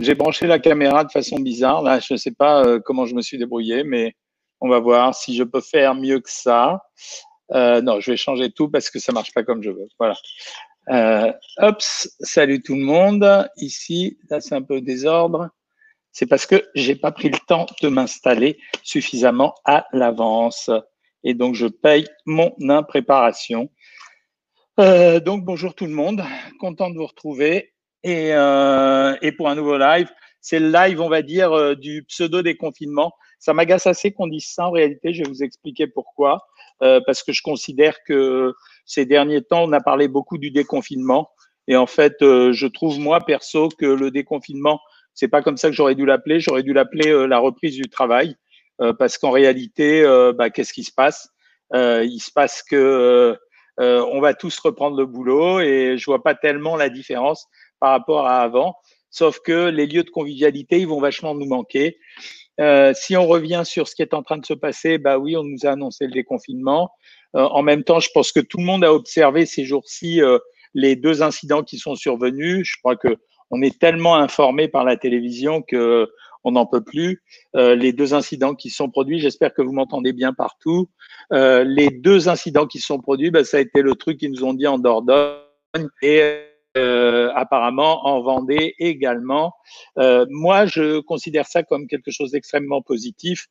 J'ai branché la caméra de façon bizarre. Là, je ne sais pas euh, comment je me suis débrouillé, mais on va voir si je peux faire mieux que ça. Euh, non, je vais changer tout parce que ça marche pas comme je veux. Voilà. Euh, salut tout le monde. Ici, là, c'est un peu désordre. C'est parce que j'ai pas pris le temps de m'installer suffisamment à l'avance. Et donc, je paye mon impréparation. Euh, donc, bonjour tout le monde. Content de vous retrouver. Et, euh, et pour un nouveau live, c'est le live, on va dire, euh, du pseudo déconfinement. Ça m'agace assez qu'on dise ça en réalité. Je vais vous expliquer pourquoi. Euh, parce que je considère que ces derniers temps, on a parlé beaucoup du déconfinement. Et en fait, euh, je trouve moi perso que le déconfinement, c'est pas comme ça que j'aurais dû l'appeler. J'aurais dû l'appeler euh, la reprise du travail, parce qu'en réalité, bah, qu'est-ce qui se passe? Il se passe que on va tous reprendre le boulot et je vois pas tellement la différence par rapport à avant. Sauf que les lieux de convivialité, ils vont vachement nous manquer. Euh, si on revient sur ce qui est en train de se passer, bah oui, on nous a annoncé le déconfinement. Euh, en même temps, je pense que tout le monde a observé ces jours-ci euh, les deux incidents qui sont survenus. Je crois que on est tellement informé par la télévision que on n'en peut plus. les deux incidents qui sont produits, j'espère que vous m'entendez bien partout. les deux incidents qui sont produits, bah, ça a été le truc qu'ils nous ont dit en Dordogne euh, apparemment en Vendée également. Euh, moi, je considère ça comme quelque chose d'extrêmement positif.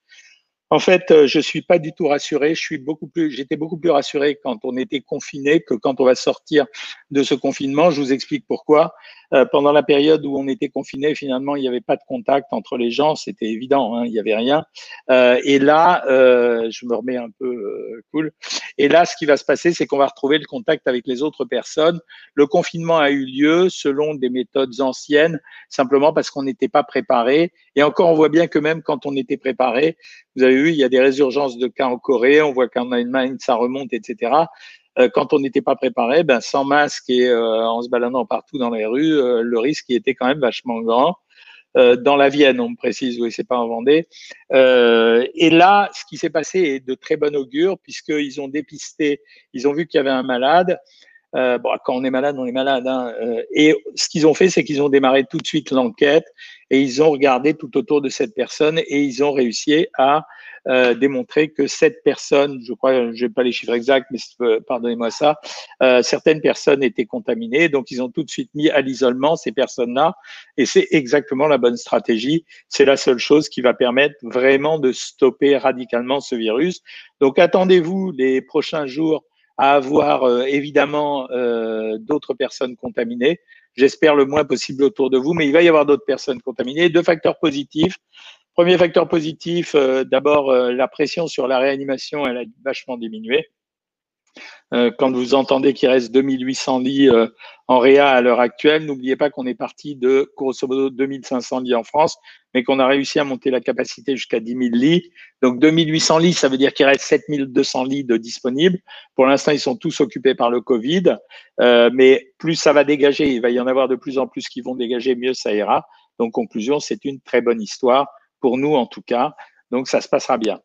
En fait, euh, je suis pas du tout rassuré. Je suis beaucoup plus, j'étais beaucoup plus rassuré quand on était confiné que quand on va sortir de ce confinement. Je vous explique pourquoi. Euh, pendant la période où on était confiné, finalement, il n'y avait pas de contact entre les gens, c'était évident, hein, il n'y avait rien. Euh, et là, euh, je me remets un peu euh, cool. Et là, ce qui va se passer, c'est qu'on va retrouver le contact avec les autres personnes. Le confinement a eu lieu selon des méthodes anciennes, simplement parce qu'on n'était pas préparé. Et encore, on voit bien que même quand on était préparé, vous avez vu, il y a des résurgences de cas en Corée, on voit qu'en Allemagne, ça remonte, etc. Euh, quand on n'était pas préparé, ben, sans masque et euh, en se baladant partout dans les rues, euh, le risque était quand même vachement grand. dans la Vienne, on me précise, oui, c'est pas en Vendée. et là, ce qui s'est passé est de très bon augure, puisqu'ils ont dépisté, ils ont vu qu'il y avait un malade. bon, quand on est malade, on est malade. Hein, et ce qu'ils ont fait, c'est qu'ils ont démarré tout de suite l'enquête et ils ont regardé tout autour de cette personne et ils ont réussi à euh, démontrer que cette personne, je crois, je n'ai pas les chiffres exacts, mais pardonnez-moi ça, euh, certaines personnes étaient contaminées, donc ils ont tout de suite mis à l'isolement ces personnes-là, et c'est exactement la bonne stratégie. C'est la seule chose qui va permettre vraiment de stopper radicalement ce virus. Donc attendez-vous les prochains jours à avoir euh, évidemment euh, d'autres personnes contaminées. J'espère le moins possible autour de vous, mais il va y avoir d'autres personnes contaminées. Deux facteurs positifs. Premier facteur positif, euh, d'abord euh, la pression sur la réanimation, elle a vachement diminué. Euh, quand vous entendez qu'il reste 2800 lits en réa à l'heure actuelle, n'oubliez pas qu'on est parti de grosso modo 2500 lits en France, mais qu'on a réussi à monter la capacité jusqu'à 10 000 lits. Donc 2800 lits, ça veut dire qu'il reste 7200 lits de disponibles. Pour l'instant, ils sont tous occupés par le Covid, mais plus ça va dégager, il va y en avoir de plus en plus qui vont dégager, mieux ça ira. Donc conclusion, c'est une très bonne histoire pour nous en tout cas. Donc ça se passera bien.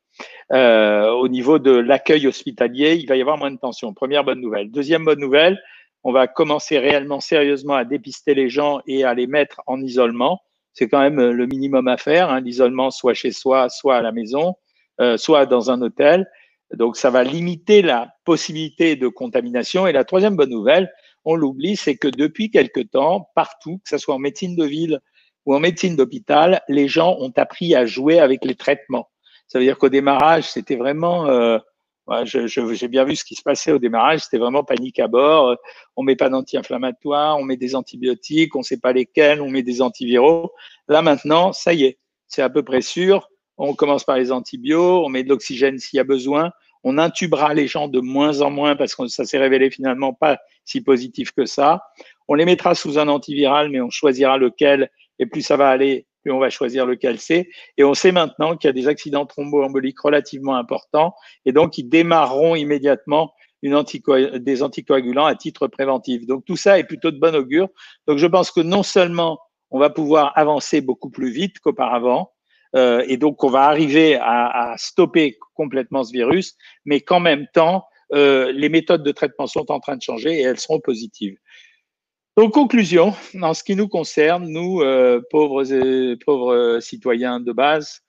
Euh, au niveau de l'accueil hospitalier, il va y avoir moins de tension. Première bonne nouvelle. Deuxième bonne nouvelle, on va commencer réellement sérieusement à dépister les gens et à les mettre en isolement. C'est quand même le minimum à faire, hein, l'isolement soit chez soi, soit à la maison, euh, soit dans un hôtel. Donc ça va limiter la possibilité de contamination. Et la troisième bonne nouvelle, on l'oublie, c'est que depuis quelque temps, partout, que ce soit en médecine de ville ou en médecine d'hôpital, les gens ont appris à jouer avec les traitements. Ça veut dire qu'au démarrage, c'était vraiment, euh, j'ai bien vu ce qui se passait au démarrage, c'était vraiment panique à bord. On met pas d'anti-inflammatoires, on met des antibiotiques, on sait pas lesquels, on met des antiviraux. Là maintenant, ça y est, c'est à peu près sûr. On commence par les antibiotiques, on met de l'oxygène s'il y a besoin. On intubera les gens de moins en moins parce que ça s'est révélé finalement pas si positif que ça. On les mettra sous un antiviral, mais on choisira lequel et plus ça va aller, plus on va choisir lequel c'est. Et on sait maintenant qu'il y a des accidents thromboemboliques relativement importants, et donc ils démarreront immédiatement des anticoagulants à titre préventif. Donc tout ça est plutôt de bon augure. Donc je pense que non seulement on va pouvoir avancer beaucoup plus vite qu'auparavant, euh, et donc on va arriver à, à, stopper complètement ce virus, mais qu'en même temps, euh, les méthodes de traitement sont en train de changer et elles seront positives. Donc, conclusion, en ce qui nous concerne, nous, euh, pauvres, et, pauvres citoyens de base,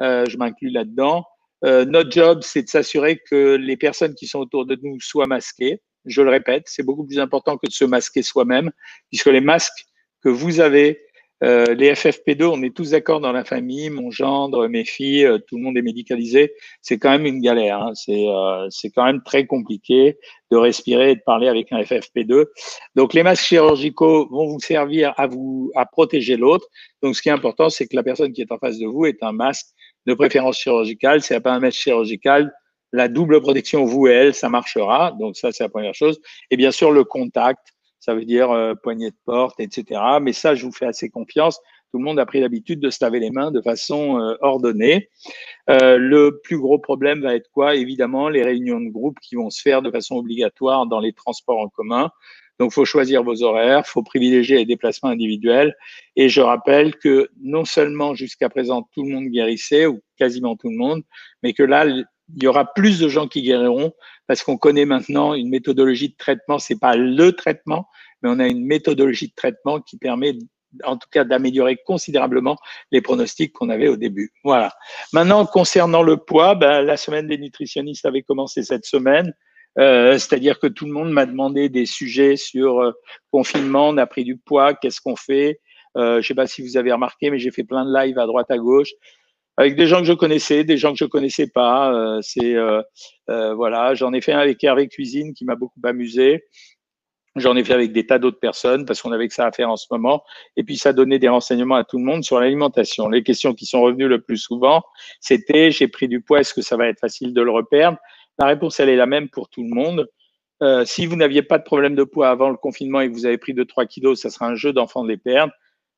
euh, je m'inclus là-dedans, euh, notre job, c'est de s'assurer que les personnes qui sont autour de nous soient masquées. Je le répète, c'est beaucoup plus important que de se masquer soi-même, puisque les masques que vous avez euh, les FFP2, on est tous d'accord dans la famille, mon gendre, mes filles, euh, tout le monde est médicalisé. C'est quand même une galère. Hein. C'est euh, quand même très compliqué de respirer et de parler avec un FFP2. Donc les masques chirurgicaux vont vous servir à vous à protéger l'autre. Donc ce qui est important, c'est que la personne qui est en face de vous est un masque de préférence chirurgicale. C'est pas un masque chirurgical, la double protection vous et elle, ça marchera. Donc ça, c'est la première chose. Et bien sûr, le contact ça veut dire euh, poignée de porte, etc. Mais ça, je vous fais assez confiance. Tout le monde a pris l'habitude de se laver les mains de façon euh, ordonnée. Euh, le plus gros problème va être quoi? Évidemment, les réunions de groupe qui vont se faire de façon obligatoire dans les transports en commun. Donc, faut choisir vos horaires, faut privilégier les déplacements individuels. Et je rappelle que non seulement jusqu'à présent tout le monde guérissait, ou quasiment tout le monde, mais que là, il y aura plus de gens qui guériront parce qu'on connaît maintenant une méthodologie de traitement. C'est pas le traitement, mais on a une méthodologie de traitement qui permet en tout cas d'améliorer considérablement les pronostics qu'on avait au début. Voilà. Maintenant, concernant le poids, ben, la semaine des nutritionnistes avait commencé cette semaine. Euh, c'est-à-dire que tout le monde m'a demandé des sujets sur euh, confinement, on a pris du poids, qu'est-ce qu'on fait? Euh, je ne sais pas si vous avez remarqué, mais j'ai fait plein de lives à droite à gauche avec des gens que je connaissais, des gens que je connaissais pas. Euh, c'est euh, euh, voilà, j'en ai fait un avec Hervé Cuisine qui m'a beaucoup amusé. J'en ai fait avec des tas d'autres personnes parce qu'on avait que ça à faire en ce moment. Et puis, ça donnait des renseignements à tout le monde sur l'alimentation. Les questions qui sont revenues le plus souvent, c'était j'ai pris du poids, est-ce que ça va être facile de le reperdre? La réponse, elle est la même pour tout le monde. Euh, si vous n'aviez pas de problème de poids avant le confinement et que vous avez pris 2-3 kilos, ça sera un jeu d'enfant de les perdre.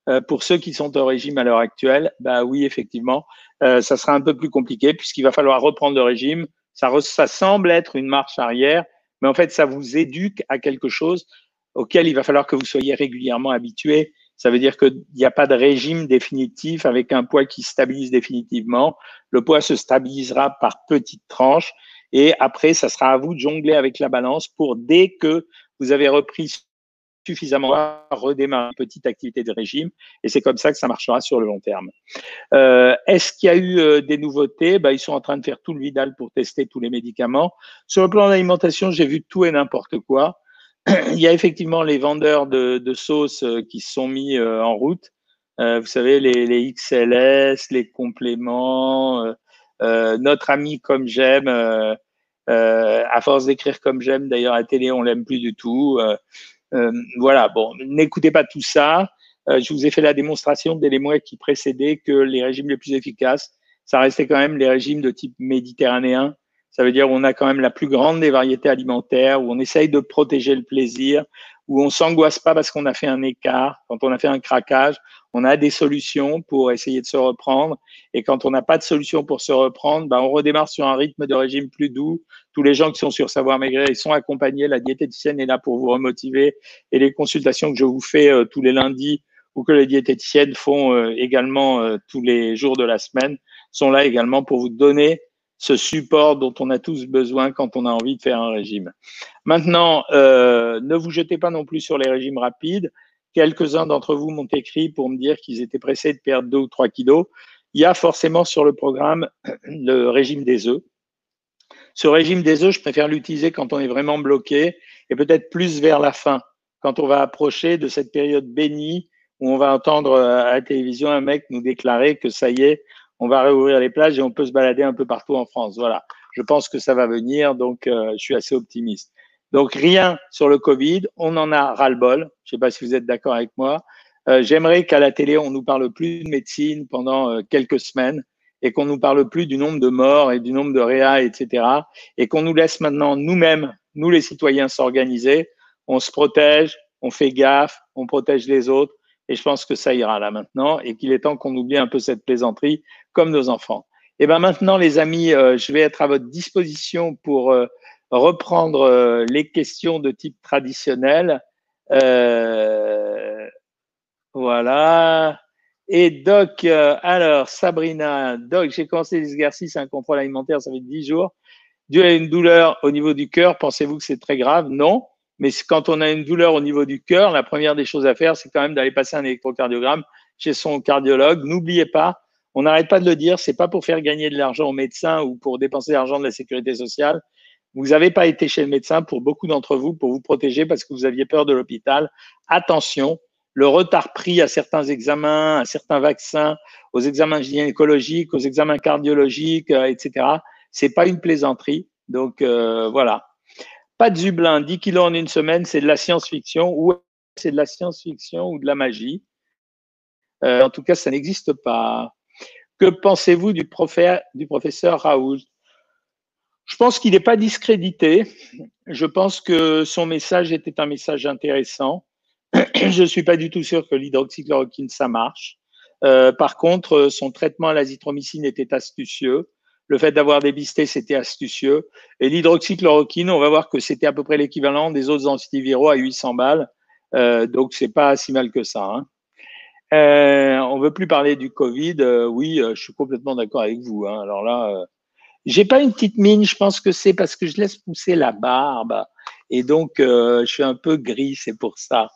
Euh, pour ceux qui sont au régime à l'heure actuelle, bah oui, effectivement, euh, ça sera un peu plus compliqué puisqu'il va falloir reprendre le régime. Ça, ça semble être une marche arrière, mais en fait, ça vous éduque à quelque chose auquel il va falloir que vous soyez régulièrement habitué. Ça veut dire qu'il n'y a pas de régime définitif avec un poids qui stabilise définitivement. Le poids se stabilisera par petites tranches et après, ça sera à vous de jongler avec la balance pour dès que vous avez repris suffisamment redémarrer une petite activité de régime et c'est comme ça que ça marchera sur le long terme. Euh, Est-ce qu'il y a eu euh, des nouveautés? Bah, Ils sont en train de faire tout le Vidal pour tester tous les médicaments. Sur le plan d'alimentation, j'ai vu tout et n'importe quoi. Il y a effectivement les vendeurs de, de sauces euh, qui se sont mis euh, en route. vous savez, les, les, XLS, les compléments. notre ami comme j'aime, à force d'écrire comme j'aime, d'ailleurs à la télé, on l'aime plus du tout. Euh, voilà, bon, n'écoutez pas tout ça. Euh, je vous ai fait la démonstration dès les mois qui précédaient que les régimes les plus efficaces, ça restait quand même les régimes de type méditerranéen. Ça veut dire on a quand même la plus grande des variétés alimentaires, où on essaye de protéger le plaisir, où on s'angoisse pas parce qu'on a fait un écart, quand on a fait un craquage, on a des solutions pour essayer de se reprendre. Et quand on n'a pas de solution pour se reprendre, ben on redémarre sur un rythme de régime plus doux. Tous les gens qui sont sur Savoir Maigrir, ils sont accompagnés. La diététicienne est là pour vous remotiver. Et les consultations que je vous fais euh, tous les lundis ou que les diététiciennes font euh, également euh, tous les jours de la semaine sont là également pour vous donner ce support dont on a tous besoin quand on a envie de faire un régime. Maintenant, ne vous jetez pas non plus sur les régimes rapides. Quelques-uns d'entre vous m'ont écrit pour me dire qu'ils étaient pressés de perdre 2 ou 3 kilos. Il y a forcément sur le programme le régime des œufs. Ce régime des œufs, je préfère l'utiliser quand on est vraiment bloqué et peut-être plus vers la fin, quand on va approcher de cette période bénie où on va entendre euh, à la télévision un mec nous déclarer que ça y est, on va réouvrir les plages et on peut se balader un peu partout en France. Voilà, je pense que ça va venir, donc euh, je suis assez optimiste. Donc rien sur le Covid, on en a ras-le-bol. Je ne sais pas si vous êtes d'accord avec moi. Euh, J'aimerais qu'à la télé, on nous parle plus de médecine pendant euh, quelques semaines et qu'on nous parle plus du nombre de morts et du nombre de réa, etc. Et qu'on nous laisse maintenant nous-mêmes, nous les citoyens, s'organiser. On se protège, on fait gaffe, on protège les autres. Et je pense que ça ira là maintenant et qu'il est temps qu'on oublie un peu cette plaisanterie comme nos enfants. Et ben maintenant, les amis, euh, je vais être à votre disposition pour euh, reprendre euh, les questions de type traditionnel. Voilà. Et Doc, alors Sabrina, Doc, j'ai commencé l'exercice, un contrôle alimentaire, ça fait 10 jours. Dû à une douleur au niveau du cœur, pensez-vous que c'est très grave? Non. Mais quand on a une douleur au niveau du cœur, la première des choses à faire, c'est quand même d'aller passer un électrocardiogramme chez son cardiologue. N'oubliez pas, on n'arrête pas de le dire, c'est pas pour faire gagner de l'argent aux médecins ou pour dépenser de l'argent de la sécurité sociale. Vous n'avez pas été chez le médecin pour beaucoup d'entre vous pour vous protéger parce que vous aviez peur de l'hôpital. Attention, le retard pris à certains examens, à certains vaccins, aux examens gynécologiques, aux examens cardiologiques, euh, etc. C'est pas une plaisanterie. Donc euh, voilà. Pas de Zublin, 10 kilos en une semaine, c'est de la science-fiction ou c'est de la science-fiction ou de la magie. Euh, en tout cas, ça n'existe pas. Que pensez-vous du, du professeur Raoul Je pense qu'il n'est pas discrédité. Je pense que son message était un message intéressant. Je ne suis pas du tout sûr que l'hydroxychloroquine, ça marche. Euh, par contre, son traitement à l'azithromycine était astucieux. Le fait d'avoir débisté, c'était astucieux. Et l'hydroxychloroquine, on va voir que c'était à peu près l'équivalent des autres antiviraux à 800 balles. Euh, donc, c'est pas si mal que ça. Hein. Euh, on veut plus parler du Covid. Euh, oui, euh, je suis complètement d'accord avec vous. Hein. Alors là, euh, j'ai pas une petite mine. Je pense que c'est parce que je laisse pousser la barbe et donc je suis un peu gris. C'est pour ça.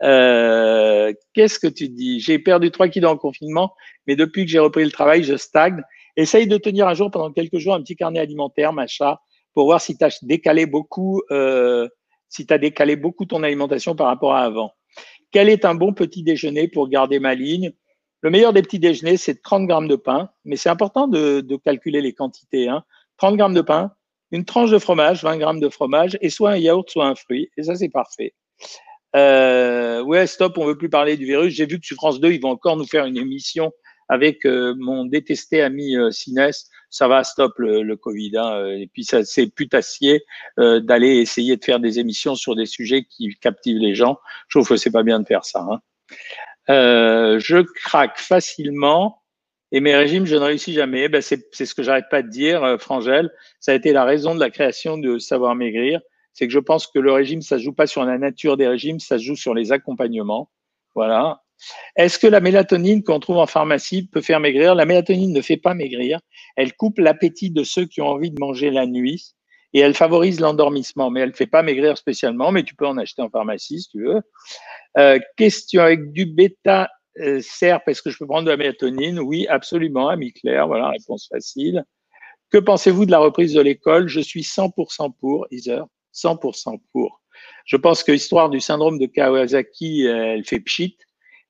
Qu'est-ce que tu dis? J'ai perdu 3 kilos en confinement, mais depuis que j'ai repris le travail, je stagne. Essaye de tenir un jour pendant quelques jours un petit carnet alimentaire, machin, pour voir si tu as décalé beaucoup, euh, si tu décalé beaucoup ton alimentation par rapport à avant. Quel est un bon petit déjeuner pour garder ma ligne? Le meilleur des petits déjeuners, c'est 30 grammes de pain, mais c'est important de, calculer les quantités. Hein. 30 grammes de pain, une tranche de fromage, 20 grammes de fromage, et soit un yaourt, soit un fruit. Et ça, c'est parfait. Euh, ouais, stop, on veut plus parler du virus. J'ai vu que sur France 2, ils vont encore nous faire une émission avec euh, mon détesté ami euh, Sinès, ça va, stop le, le Covid. Hein, et puis, ça c'est putassier euh, d'aller essayer de faire des émissions sur des sujets qui captivent les gens. Je trouve que c'est pas bien de faire ça. Hein. Euh, je craque facilement et mes régimes, je ne réussis jamais. Ben, c'est ce que j'arrête pas de dire, euh, Frangel. Ça a été la raison de la création de Savoir Maigrir. C'est que je pense que le régime, ça joue pas sur la nature des régimes, ça joue sur les accompagnements. Voilà. Est-ce que la mélatonine qu'on trouve en pharmacie peut faire maigrir? La mélatonine ne fait pas maigrir. Elle coupe l'appétit de ceux qui ont envie de manger la nuit et elle favorise l'endormissement, mais elle ne fait pas maigrir spécialement, mais tu peux en acheter en pharmacie si tu veux. Euh, question avec du bêta euh, SERP, est-ce que je peux prendre de la mélatonine? Oui, absolument, ami Claire, voilà, réponse facile. Que pensez-vous de la reprise de l'école? Je suis 100% pour, Iser, 100% pour. Je pense que l'histoire du syndrome de Kawasaki, elle fait pchit.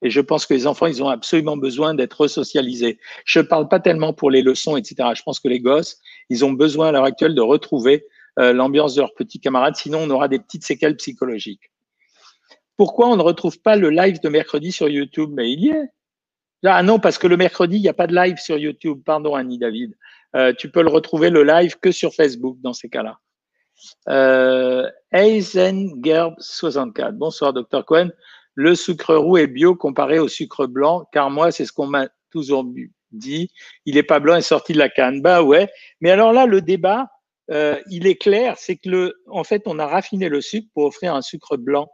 Et je pense que les enfants, ils ont absolument besoin d'être resocialisés. Je ne parle pas tellement pour les leçons, etc. Je pense que les gosses, ils ont besoin à l'heure actuelle de retrouver euh, l'ambiance de leurs petits camarades, sinon on aura des petites séquelles psychologiques. Pourquoi on ne retrouve pas le live de mercredi sur YouTube? Mais il y est. Ah non, parce que le mercredi, il n'y a pas de live sur YouTube. Pardon, Annie David. Euh, tu peux le retrouver le live que sur Facebook dans ces cas-là. Euh, 64 Bonsoir, docteur Cohen le sucre roux est bio comparé au sucre blanc, car moi, c'est ce qu'on m'a toujours dit. Il n'est pas blanc et sorti de la canne. Bah ouais. Mais alors là, le débat, euh, il est clair, c'est que le, en fait, on a raffiné le sucre pour offrir un sucre blanc.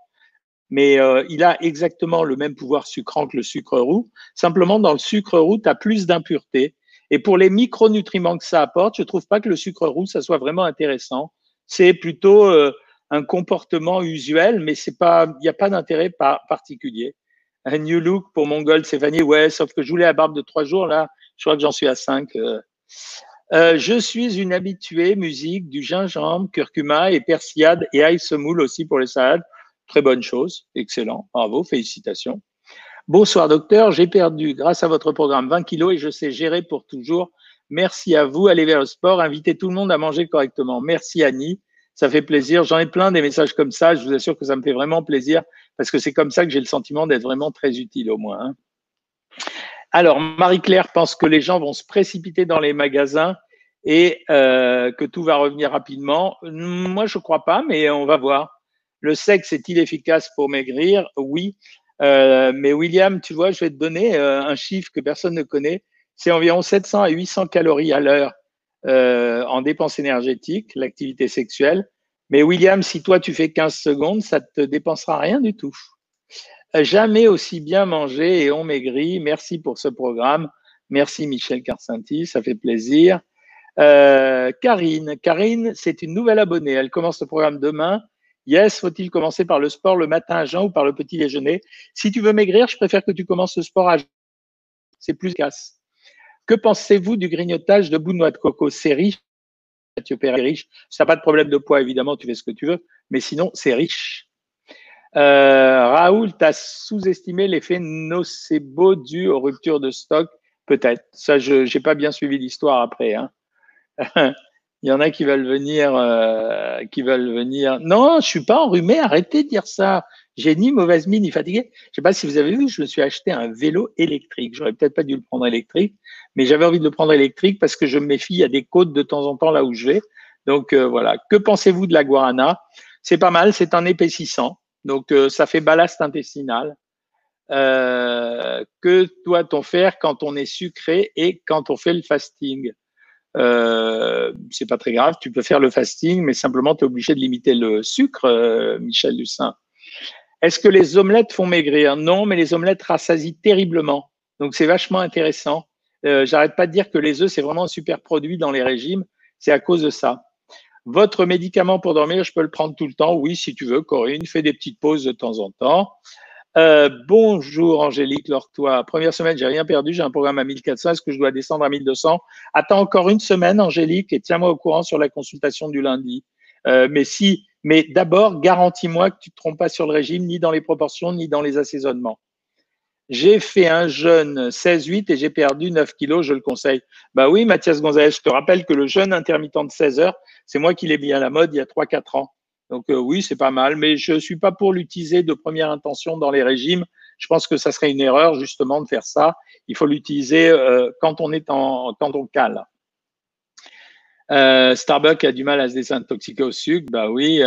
Mais euh, il a exactement le même pouvoir sucrant que le sucre roux. Simplement, dans le sucre roux, tu as plus d'impuretés. Et pour les micronutriments que ça apporte, je trouve pas que le sucre roux, ça soit vraiment intéressant. C'est plutôt euh, un comportement usuel, mais c'est pas, il n'y a pas d'intérêt particulier. Un new look pour mon gold Stéphanie, ouais, sauf que je voulais la barbe de trois jours, là, je crois que j'en suis à cinq. Euh. Euh, je suis une habituée musique du gingembre, curcuma et persillade et ail semoule aussi pour les salades. Très bonne chose, excellent, bravo, félicitations. Bonsoir docteur, j'ai perdu grâce à votre programme 20 kilos et je sais gérer pour toujours. Merci à vous, allez vers le sport, invitez tout le monde à manger correctement. Merci Annie ça fait plaisir. J'en ai plein des messages comme ça. Je vous assure que ça me fait vraiment plaisir parce que c'est comme ça que j'ai le sentiment d'être vraiment très utile au moins. Hein. Alors, Marie-Claire pense que les gens vont se précipiter dans les magasins et euh, que tout va revenir rapidement. Moi, je ne crois pas, mais on va voir. Le sexe est-il efficace pour maigrir? Oui. Euh, mais William, tu vois, je vais te donner euh, un chiffre que personne ne connaît. C'est environ 700 à 800 calories à l'heure euh, en dépenses énergétiques, l'activité sexuelle. Mais William, si toi tu fais 15 secondes, ça te dépensera rien du tout. Jamais aussi bien mangé et on maigrit. Merci pour ce programme. Merci Michel Carcinti, ça fait plaisir. Euh, Karine, Karine, c'est une nouvelle abonnée. Elle commence le programme demain Yes, faut-il commencer par le sport le matin à jeun ou par le petit déjeuner? Si tu veux maigrir, je préfère que tu commences le sport à jeun. C'est plus casse. Que pensez-vous du grignotage de bout de noix de coco? C'est riche. Mathieu riche. Ça n'a pas de problème de poids, évidemment, tu fais ce que tu veux. Mais sinon, c'est riche. Euh, Raoul, tu as sous-estimé l'effet nocebo dû aux ruptures de stock Peut-être. Ça, je n'ai pas bien suivi l'histoire après. Hein. Il y en a qui veulent venir, euh, qui veulent venir. Non, je suis pas enrhumé. Arrêtez de dire ça. J'ai ni mauvaise mine ni fatigué. Je sais pas si vous avez vu, je me suis acheté un vélo électrique. J'aurais peut-être pas dû le prendre électrique, mais j'avais envie de le prendre électrique parce que je me méfie à des côtes de temps en temps là où je vais. Donc euh, voilà. Que pensez-vous de la guarana C'est pas mal. C'est un épaississant. Donc euh, ça fait ballast intestinal. Euh, que doit-on faire quand on est sucré et quand on fait le fasting? Euh, c'est pas très grave, tu peux faire le fasting, mais simplement tu es obligé de limiter le sucre, euh, Michel Lucin. Est-ce que les omelettes font maigrir? Non, mais les omelettes rassasient terriblement. Donc c'est vachement intéressant. Euh, J'arrête pas de dire que les œufs, c'est vraiment un super produit dans les régimes. C'est à cause de ça. Votre médicament pour dormir, je peux le prendre tout le temps. Oui, si tu veux, Corinne, fais des petites pauses de temps en temps. Euh, bonjour Angélique Lortois. Première semaine, j'ai rien perdu, j'ai un programme à 1400. Est-ce que je dois descendre à 1200 Attends encore une semaine, Angélique, et tiens-moi au courant sur la consultation du lundi. Euh, mais si, mais d'abord, garantis-moi que tu ne te trompes pas sur le régime, ni dans les proportions, ni dans les assaisonnements. J'ai fait un jeûne 16-8 et j'ai perdu 9 kilos, je le conseille. Bah oui, Mathias Gonzalez, je te rappelle que le jeûne intermittent de 16 heures, c'est moi qui l'ai mis à la mode il y a 3-4 ans. Donc euh, oui, c'est pas mal, mais je suis pas pour l'utiliser de première intention dans les régimes. Je pense que ça serait une erreur justement de faire ça. Il faut l'utiliser euh, quand on est en quand on cale. Euh, Starbucks a du mal à se désintoxiquer au sucre, bah oui.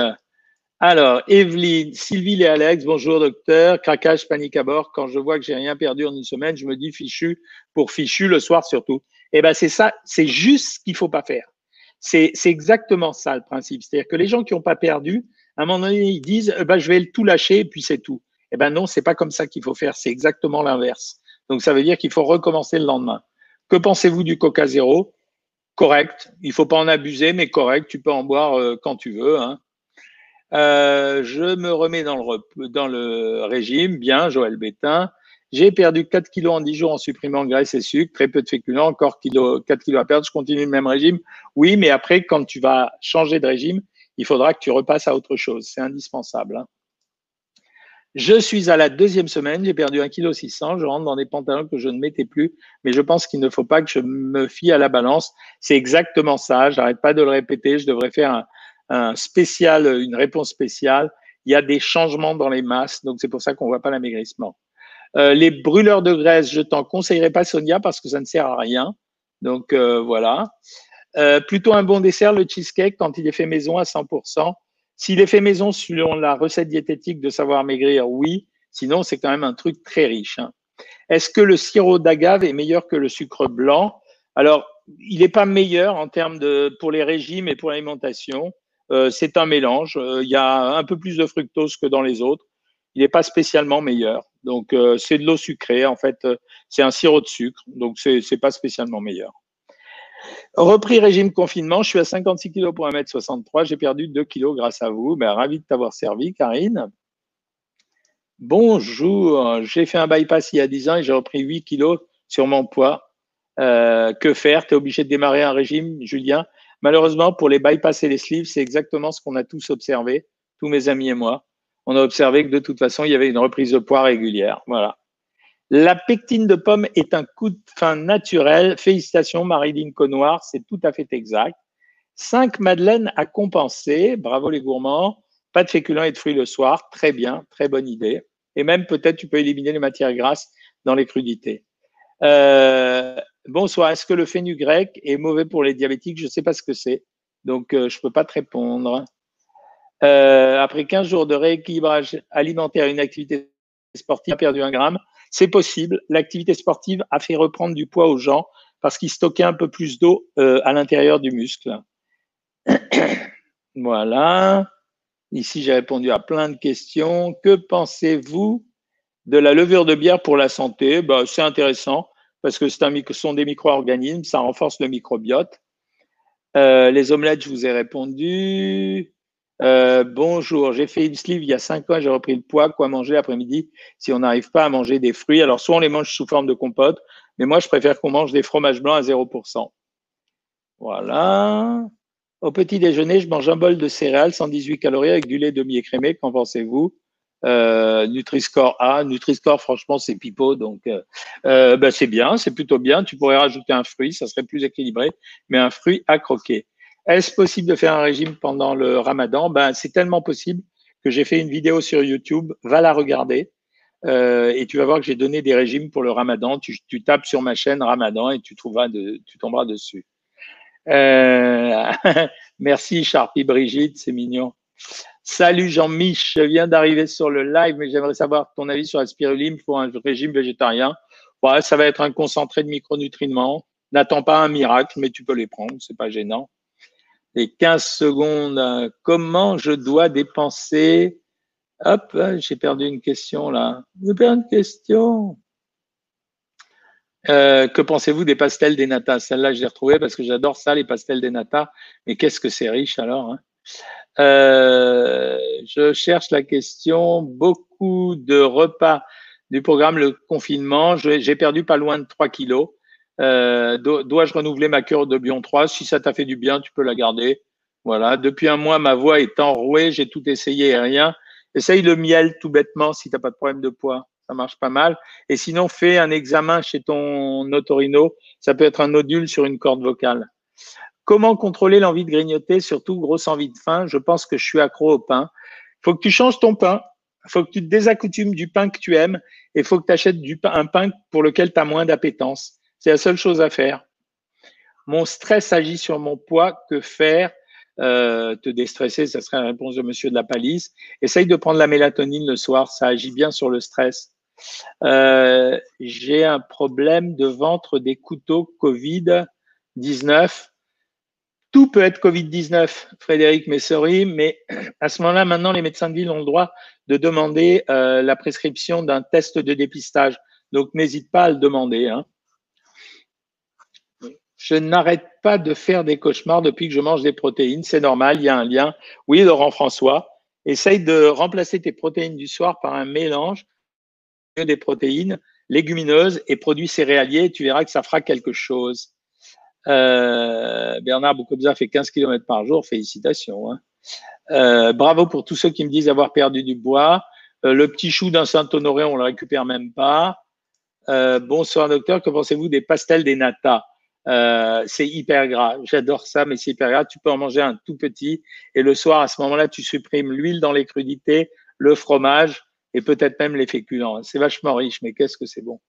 Alors, Evelyne, Sylvie et Alex, bonjour docteur. Craquage, panique à bord. Quand je vois que j'ai rien perdu en une semaine, je me dis fichu pour fichu le soir surtout. Eh ben c'est ça, c'est juste ce qu'il faut pas faire. C'est exactement ça le principe. C'est-à-dire que les gens qui n'ont pas perdu, à un moment donné, ils disent eh ben, je vais tout lâcher et puis c'est tout. Eh ben non, c'est pas comme ça qu'il faut faire. C'est exactement l'inverse. Donc ça veut dire qu'il faut recommencer le lendemain. Que pensez-vous du Coca Zéro? Correct. Il faut pas en abuser, mais correct. Tu peux en boire euh, quand tu veux. Hein. Euh, je me remets dans le, dans le régime. Bien, Joël Bétain. J'ai perdu 4 kilos en 10 jours en supprimant graisse et sucre, très peu de féculents, encore 4 kilos à perdre, je continue le même régime. Oui, mais après, quand tu vas changer de régime, il faudra que tu repasses à autre chose. C'est indispensable. Hein. Je suis à la deuxième semaine, j'ai perdu 1,6 kg, je rentre dans des pantalons que je ne mettais plus, mais je pense qu'il ne faut pas que je me fie à la balance. C'est exactement ça, j'arrête pas de le répéter, je devrais faire un, spécial, une réponse spéciale. Il y a des changements dans les masses, donc c'est pour ça qu'on voit pas l'amaigrissement. Euh, les brûleurs de graisse, je t'en conseillerais pas, Sonia, parce que ça ne sert à rien. Donc euh, voilà. Euh, plutôt un bon dessert, le cheesecake, quand il est fait maison à 100%. S'il est fait maison selon la recette diététique de savoir maigrir, oui. Sinon, c'est quand même un truc très riche. Hein. Est-ce que le sirop d'agave est meilleur que le sucre blanc? Alors, il n'est pas meilleur en termes de pour les régimes et pour l'alimentation. C'est un mélange. Il y a un peu plus de fructose que dans les autres. Il n'est pas spécialement meilleur. Donc, euh, c'est de l'eau sucrée. En fait, euh, c'est un sirop de sucre. Donc, c'est n'est pas spécialement meilleur. Repris régime confinement, je suis à 56 kg pour 1m63. J'ai perdu 2 kg grâce à vous. Ben, ravi de t'avoir servi, Karine. Bonjour, j'ai fait un bypass il y a 10 ans et j'ai repris 8 kg sur mon poids. Euh, que faire? Tu es obligé de démarrer un régime, Julien? Malheureusement, pour les bypass et les sleeves, c'est exactement ce qu'on a tous observé, tous mes amis et moi on a observé que de toute façon, il y avait une reprise de poids régulière. Voilà. La pectine de pomme est un coup de fin naturel. Félicitations, Marilyn Connoir, c'est tout à fait exact. Cinq madeleines à compenser. Bravo les gourmands. Pas de féculents et de fruits le soir. Très bien, très bonne idée. Et même peut-être tu peux éliminer les matières grasses dans les crudités. Euh, bonsoir. Est-ce que le fenugrec est mauvais pour les diabétiques? Je ne sais pas ce que c'est. Donc, euh, je ne peux pas te répondre. Euh, après 15 jours de rééquilibrage alimentaire, une activité sportive a perdu un gramme. C'est possible. L'activité sportive a fait reprendre du poids aux gens parce qu'ils stockaient un peu plus d'eau euh, à l'intérieur du muscle. voilà. Ici, j'ai répondu à plein de questions. Que pensez-vous de la levure de bière pour la santé? Bah, C'est intéressant parce que ce sont des micro-organismes, ça renforce le microbiote. Euh, les omelettes, je vous ai répondu. Euh, bonjour, j'ai fait une sleeve il y a 5 ans, j'ai repris le poids, quoi manger l'après-midi si on n'arrive pas à manger des fruits. Alors, soit on les mange sous forme de compote, mais moi, je préfère qu'on mange des fromages blancs à 0%. Voilà. Au petit déjeuner, je mange un bol de céréales, 118 calories avec du lait demi-écrémé. Qu'en pensez-vous? Euh, Nutri-Score A. Nutri-Score, franchement, c'est pipeau, donc euh, euh, ben, c'est bien, c'est plutôt bien. Tu pourrais rajouter un fruit, ça serait plus équilibré, mais un fruit à croquer. Est-ce possible de faire un régime pendant le ramadan? Ben, C'est tellement possible que j'ai fait une vidéo sur YouTube, va la regarder. Euh, et tu vas voir que j'ai donné des régimes pour le ramadan. Tu, tapes sur ma chaîne ramadan et tu, trouveras tu tomberas dessus. Euh, merci Charpie Brigitte, c'est mignon. Salut Jean-Mich, je viens d'arriver sur le live, mais j'aimerais savoir ton avis sur la spiruline pour un régime végétarien. Ouais, ça va être un concentré de micronutriments. N'attends pas un miracle, mais tu peux les prendre, c'est pas gênant. Les 15 secondes, comment je dois dépenser? Hop, j'ai perdu une question là. J'ai perdu une question. Euh, que pensez-vous des pastels des nata Celle-là, je l'ai retrouvée parce que j'adore ça, les pastels des nata. Mais qu'est-ce que c'est riche alors hein? Euh, Je cherche la question. Beaucoup de repas du programme Le confinement. J'ai perdu pas loin de 3 kilos. Euh, dois-je renouveler ma cure de Bion 3 Si ça t'a fait du bien, tu peux la garder. Voilà. Depuis un mois, ma voix est enrouée. J'ai tout essayé et rien. Essaye le miel tout bêtement si tu n'as pas de problème de poids ça marche pas mal. Et sinon, fais un examen chez ton otorino. Ça peut être un nodule sur une corde vocale. Comment contrôler l'envie de grignoter, surtout grosse envie de faim? Je pense que je suis accro au pain. Faut que tu changes ton pain. Faut que tu te désaccoutumes du pain que tu aimes. Et faut que tu achètes du pain, un pain pour lequel tu as moins d'appétence. C'est la seule chose à faire. Mon stress agit sur mon poids. Que faire? Euh, Te déstresser, ça serait la réponse de monsieur de la palisse. Essaye de prendre la mélatonine le soir. Ça agit bien sur le stress. Euh, j'ai un problème de ventre des couteaux Covid-19. Tout peut être Covid-19, Frédéric Messery, mais à ce moment-là, maintenant, les médecins de ville ont le droit de demander euh, la prescription d'un test de dépistage. Donc, n'hésite pas à le demander. Hein. Je n'arrête pas de faire des cauchemars depuis que je mange des protéines. C'est normal, il y a un lien. Oui, Laurent François, essaye de remplacer tes protéines du soir par un mélange des protéines légumineuses et produits céréaliers, tu verras que ça fera quelque chose. Euh, Bernard Boukobza fait 15 km par jour, félicitations. Hein. Euh, bravo pour tous ceux qui me disent avoir perdu du bois. Euh, le petit chou d'un Saint-Honoré, on le récupère même pas. bonsoir docteur, que pensez-vous des pastels des nata C'est hyper gras, j'adore ça, mais c'est hyper gras. Tu peux en manger un tout petit et le soir, à ce moment-là, tu supprimes l'huile dans les crudités, le fromage et peut-être même les féculents. C'est vachement riche, mais qu'est-ce que c'est bon.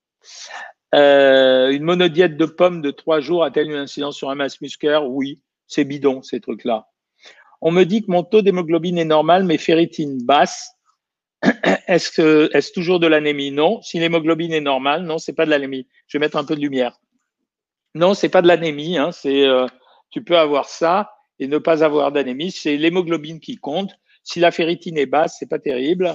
Euh, une monodiète de pommes de trois jours a-t-elle une incidence sur un masse musculaire? Oui, c'est bidon, ces trucs-là. On me dit que mon taux d'hémoglobine est normal, mais ferritine basse. Est-ce est-ce toujours de l'anémie? Non. Si l'hémoglobine est normale, non, c'est pas de l'anémie. Je vais mettre un peu de lumière. Non, c'est pas de l'anémie. Hein, c'est euh, tu peux avoir ça et ne pas avoir d'anémie. C'est l'hémoglobine qui compte. Si la ferritine est basse, c'est pas terrible.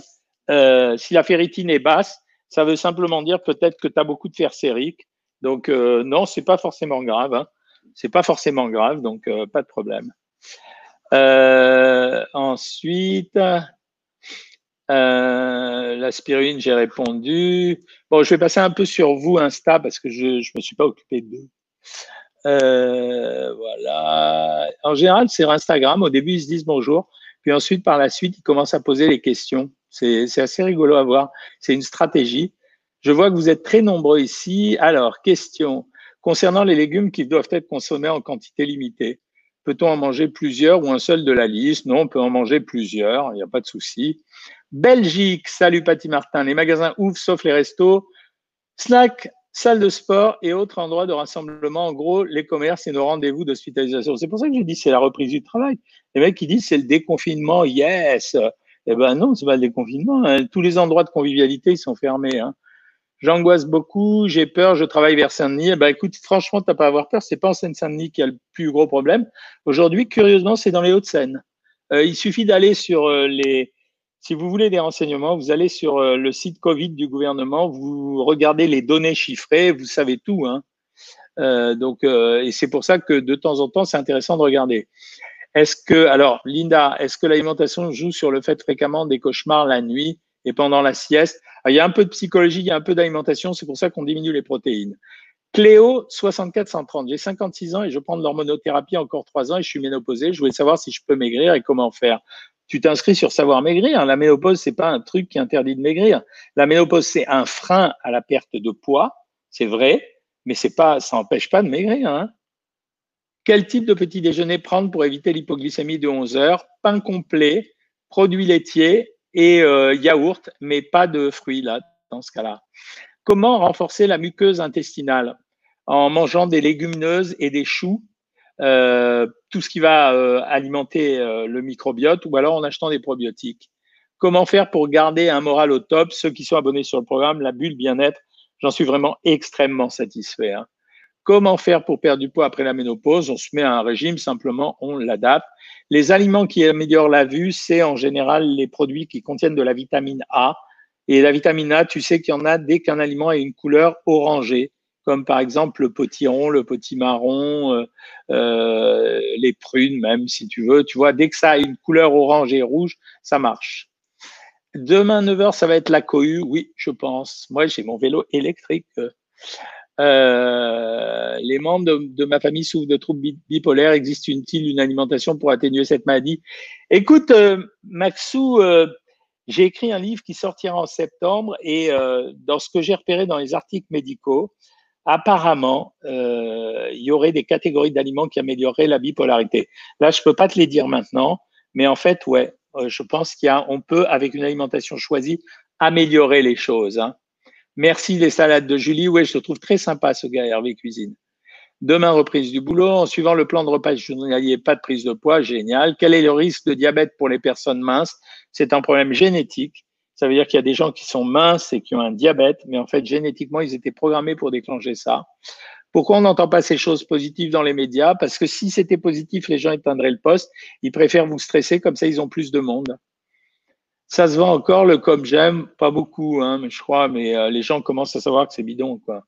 Euh, si la ferritine est basse, ça veut simplement dire peut-être que tu as beaucoup de fer sérique. Donc euh, non, c'est pas forcément grave. Hein. C'est pas forcément grave, donc euh, pas de problème. Ensuite, la spiruline, j'ai répondu. Bon, je vais passer un peu sur vous, Insta, parce que je ne me suis pas occupé d'eux. Voilà. En général, c'est Instagram. Au début, ils se disent bonjour. Puis ensuite, par la suite, ils commencent à poser les questions. C'est assez rigolo à voir. C'est une stratégie. Je vois que vous êtes très nombreux ici. Alors, question. Concernant les légumes qui doivent être consommés en quantité limitée, peut-on en manger plusieurs ou un seul de la liste? Non, on peut en manger plusieurs, il n'y a pas de souci. Belgique, salut Patty Martin. Les magasins ouvrent sauf les restos. Snack, salle de sport et autres endroits de rassemblement. En gros, les commerces et nos rendez-vous d'hospitalisation. C'est pour ça que j'ai dit c'est la reprise du travail. Les mecs qui disent c'est le déconfinement, yes. Eh ben non, c'est pas le déconfinement. Hein. Tous les endroits de convivialité, ils sont fermés. Hein. J'angoisse beaucoup, j'ai peur, je travaille vers Saint-Denis. Eh ben écoute, franchement, t'as pas à avoir peur. C'est pas en Seine-Saint-Denis qui a le plus gros problème. Aujourd'hui, curieusement, c'est dans les Hauts-de-Seine. Euh, il suffit d'aller sur euh, les. Si vous voulez des renseignements, vous allez sur euh, le site Covid du gouvernement, vous regardez les données chiffrées, vous savez tout. Hein. donc, et c'est pour ça que de temps en temps, c'est intéressant de regarder. Est-ce que, alors, Linda, est-ce que l'alimentation joue sur le fait fréquemment des cauchemars la nuit et pendant la sieste? Il y a un peu de psychologie, il y a un peu d'alimentation, c'est pour ça qu'on diminue les protéines. Cléo, 6430, j'ai 56 ans et je prends de l'hormonothérapie encore 3 ans et je suis ménopausée. Je voulais savoir si je peux maigrir et comment faire. Tu t'inscris sur savoir maigrir. La ménopause, c'est pas un truc qui interdit de maigrir. La ménopause, c'est un frein à la perte de poids, c'est vrai, mais c'est pas, ça n'empêche pas de maigrir. Hein. Quel type de petit déjeuner prendre pour éviter l'hypoglycémie de 11 heures? Pain complet, produits laitiers et euh, yaourt, mais pas de fruits là, dans ce cas-là. Comment renforcer la muqueuse intestinale? En mangeant des légumineuses et des choux, euh, tout ce qui va euh, alimenter le microbiote, ou alors en achetant des probiotiques. Comment faire pour garder un moral au top? Ceux qui sont abonnés sur le programme, la bulle bien-être, j'en suis vraiment extrêmement satisfait. Hein. Comment faire pour perdre du poids après la ménopause? On se met à un régime, simplement on l'adapte. Les aliments qui améliorent la vue, c'est en général les produits qui contiennent de la vitamine A. Et la vitamine A, tu sais qu'il y en a dès qu'un aliment a une couleur orangée, comme par exemple le potiron, le potimarron, euh, euh, les prunes même, si tu veux. Tu vois, dès que ça a une couleur orange et rouge, ça marche. Demain, 9h, ça va être la cohue. Oui, je pense. Moi, j'ai mon vélo électrique. Euh, les membres de, ma famille souffrent de troubles bipolaires. Existe-t-il une alimentation pour atténuer cette maladie Écoute, euh, Maxou, j'ai écrit un livre qui sortira en septembre et dans ce que j'ai repéré dans les articles médicaux, apparemment, il y aurait des catégories d'aliments qui amélioreraient la bipolarité. Là, je peux pas te les dire maintenant, mais en fait, ouais, je pense qu'il y a, on peut, avec une alimentation choisie, améliorer les choses. Hein. Merci les salades de Julie. Oui, je te trouve très sympa ce gars, Hervé Cuisine. Demain, reprise du boulot. En suivant le plan de repas journalier, pas de prise de poids. Génial. Quel est le risque de diabète pour les personnes minces? C'est un problème génétique. Ça veut dire qu'il y a des gens qui sont minces et qui ont un diabète, mais en fait, génétiquement, ils étaient programmés pour déclencher ça. Pourquoi on n'entend pas ces choses positives dans les médias? Parce que si c'était positif, les gens éteindraient le poste. Ils préfèrent vous stresser, comme ça, ils ont plus de monde. Ça se vend encore, le comme j'aime, pas beaucoup, hein, mais je crois, mais euh, les gens commencent à savoir que c'est bidon, quoi.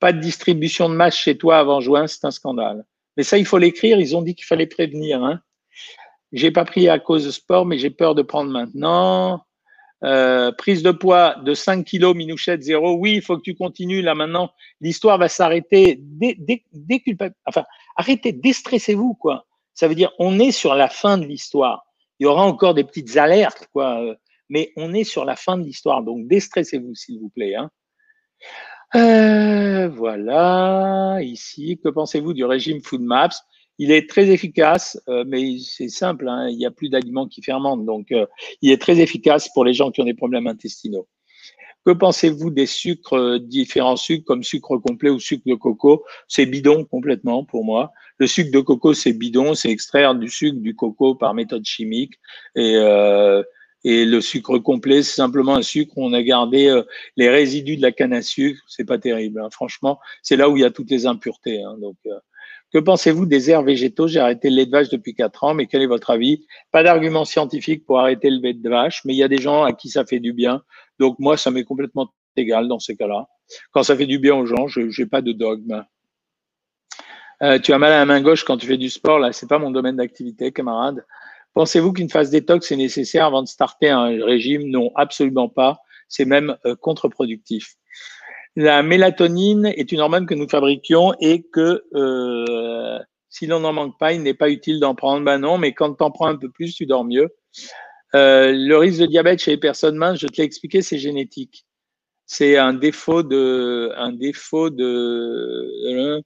Pas de distribution de match chez toi avant juin, c'est un scandale. Mais ça, il faut l'écrire, ils ont dit qu'il fallait prévenir. Hein. J'ai pas pris à cause de sport, mais j'ai peur de prendre maintenant. Euh, prise de poids de 5 kilos, Minouchette, zéro. Oui, il faut que tu continues là maintenant. L'histoire va s'arrêter. Dès, enfin, arrêtez, déstressez-vous, quoi. Ça veut dire, on est sur la fin de l'histoire il y aura encore des petites alertes, quoi. Euh, mais on est sur la fin de l'histoire, donc déstressez-vous, s'il vous plaît. Hein. Euh, voilà, ici, que pensez-vous du régime Food Maps? Il est très efficace, euh, mais c'est simple, hein, il n'y a plus d'aliments qui fermentent, donc il est très efficace pour les gens qui ont des problèmes intestinaux. Que pensez-vous des sucres, différents sucres comme sucre complet ou sucre de coco? C'est bidon complètement pour moi. Le sucre de coco, c'est bidon, c'est extraire du sucre du coco par méthode chimique. Et, euh, et le sucre complet, c'est simplement un sucre où on a gardé euh, les résidus de la canne à sucre. C'est pas terrible, hein. franchement. C'est là où il y a toutes les impuretés. Hein. donc, euh, que pensez-vous des airs végétaux? J'ai arrêté le lait de vache depuis quatre ans, mais quel est votre avis? Pas d'argument scientifique pour arrêter le lait de vache, mais il y a des gens à qui ça fait du bien. Donc moi, ça m'est complètement égal dans ces cas-là. Quand ça fait du bien aux gens, je n'ai pas de dogme. Euh, tu as mal à la main gauche quand tu fais du sport, là, c'est pas mon domaine d'activité, camarade. Pensez-vous qu'une phase détox est nécessaire avant de starter un régime? Non, absolument pas. C'est même euh, contre-productif. La mélatonine est une hormone que nous fabriquions et que euh, si l'on n'en manque pas, il n'est pas utile d'en prendre. Ben non, mais quand tu en prends un peu plus, tu dors mieux. le risque de diabète chez les personnes minces, je te l'ai expliqué, c'est génétique. C'est un défaut de, un défaut de,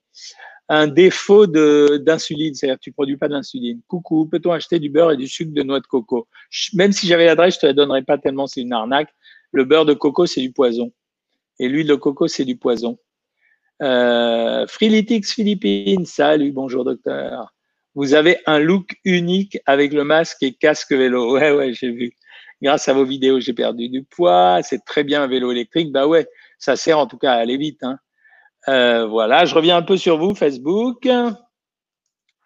un défaut d'insuline, c'est-à-dire tu produis pas d'insuline. Coucou, peut-on acheter du beurre et du sucre de noix de coco? Même si j'avais l'adresse, je te la donnerais pas tellement c'est une arnaque. Le beurre de coco, c'est du poison. Et l'huile de coco, c'est du poison. Euh, Philippines, salut, bonjour docteur. Vous avez un look unique avec le masque et casque vélo. Ouais, ouais, j'ai vu. Grâce à vos vidéos, j'ai perdu du poids. C'est très bien un vélo électrique. Bah ouais, ça sert en tout cas à aller vite. Hein. Euh, voilà, je reviens un peu sur vous, Facebook.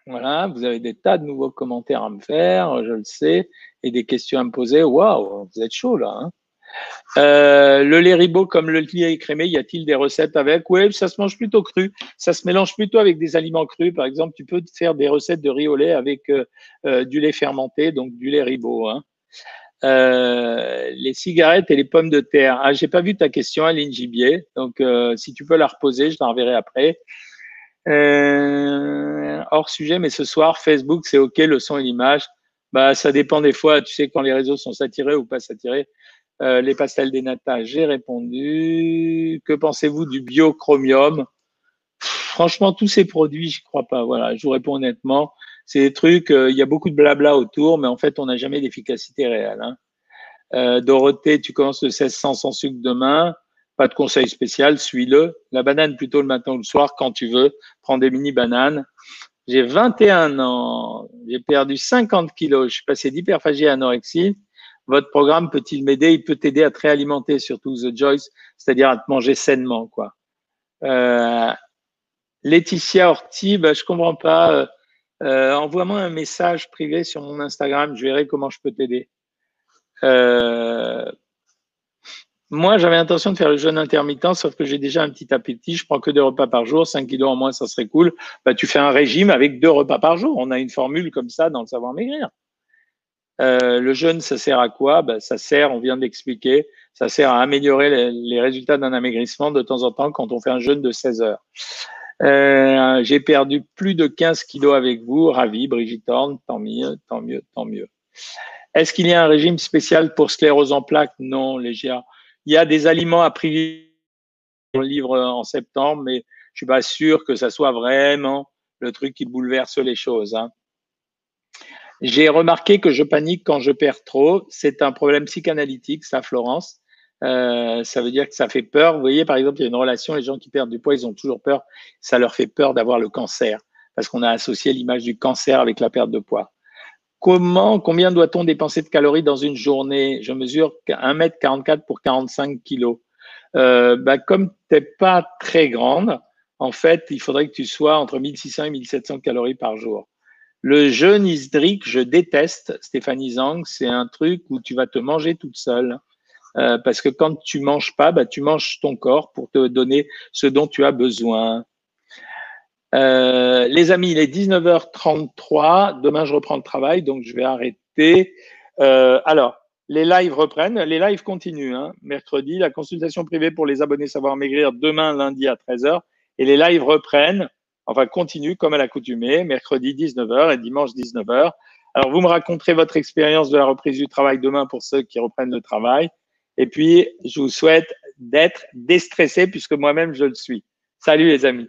Voilà, vous avez des tas de nouveaux commentaires à me faire, je le sais, et des questions à me poser. Waouh, vous êtes chaud là. Hein Euh, le lait ribot comme le lait écrémé, y a-t-il des recettes avec? Oui, ça se mange plutôt cru. Ça se mélange plutôt avec des aliments crus. Par exemple, tu peux faire des recettes de riz au lait avec euh, euh, du lait fermenté, donc du lait ribot. Hein. les cigarettes et les pommes de terre. Ah, j'ai pas vu ta question, Aline Gibier. Donc, si tu peux la reposer, je l'enverrai après. hors sujet, mais ce soir, Facebook, c'est OK, le son et l'image. Bah, ça dépend des fois. Tu sais, quand les réseaux sont saturés ou pas saturés. Euh, les pastels des nata, j'ai répondu. Que pensez-vous du biochromium? Franchement, tous ces produits, je crois pas. Voilà, je vous réponds honnêtement. C'est des trucs, euh, il y a beaucoup de blabla autour, mais en fait, on n'a jamais d'efficacité réelle. Hein. Euh, Dorothée, tu commences le 1600 sans sucre demain. Pas de conseil spécial, suis-le. La banane plutôt le matin ou le soir, quand tu veux. Prends des mini bananes. J'ai 21 ans. J'ai perdu 50 kilos. Je suis passé d'hyperphagie à anorexie votre programme peut-il m'aider? Il peut t'aider à te réalimenter, surtout The Joyce, c'est-à-dire à te manger sainement, quoi. Euh, Laetitia Orti, bah, je comprends pas. Euh, euh, envoie-moi un message privé sur mon Instagram, je verrai comment je peux t'aider. moi, j'avais l'intention de faire le jeûne intermittent, sauf que j'ai déjà un petit appétit. Je prends que deux repas par jour, 5 kilos en moins, ça serait cool. Bah, tu fais un régime avec deux repas par jour. On a une formule comme ça dans le savoir maigrir. Euh, le jeûne, ça sert à quoi? Ben, Ça sert, on vient d'expliquer, ça sert à améliorer les, résultats d'un amaigrissement de temps en temps quand on fait un jeûne de 16 heures. Euh, j'ai perdu plus de 15 kilos avec vous, ravi, Brigitte Horn, tant mieux, tant mieux, tant mieux. Est-ce qu'il y a un régime spécial pour sclérose en plaques? Non, Légia. Il y a des aliments à privilégier dans le livre en septembre, mais je suis pas sûr que ça soit vraiment le truc qui bouleverse les choses. Hein. J'ai remarqué que je panique quand je perds trop. C'est un problème psychanalytique, ça, Florence. Euh, ça veut dire que ça fait peur. Vous voyez, par exemple, il y a une relation, les gens qui perdent du poids, ils ont toujours peur. Ça leur fait peur d'avoir le cancer parce qu'on a associé l'image du cancer avec la perte de poids. Comment, combien doit-on dépenser de calories dans une journée? Je mesure 1m44 pour 45 kilos. Euh, bah, comme tu n'es pas très grande, en fait, il faudrait que tu sois entre 1600 et 1700 calories par jour. Le jeûne hydrique, je déteste, Stéphanie Zang, c'est un truc où tu vas te manger toute seule. Euh, parce que quand tu manges pas, bah, tu manges ton corps pour te donner ce dont tu as besoin. Euh, les amis, il est 19h33. Demain, je reprends le travail, donc je vais arrêter. Euh, alors, les lives reprennent. Les lives continuent. Hein. Mercredi, la consultation privée pour les abonnés Savoir Maigrir demain, lundi à 13h. Et les lives reprennent enfin continue comme à l'accoutumée, mercredi 19h et dimanche 19h. Alors, vous me raconterez votre expérience de la reprise du travail demain pour ceux qui reprennent le travail. Et puis, je vous souhaite d'être déstressé puisque moi-même, je le suis. Salut les amis.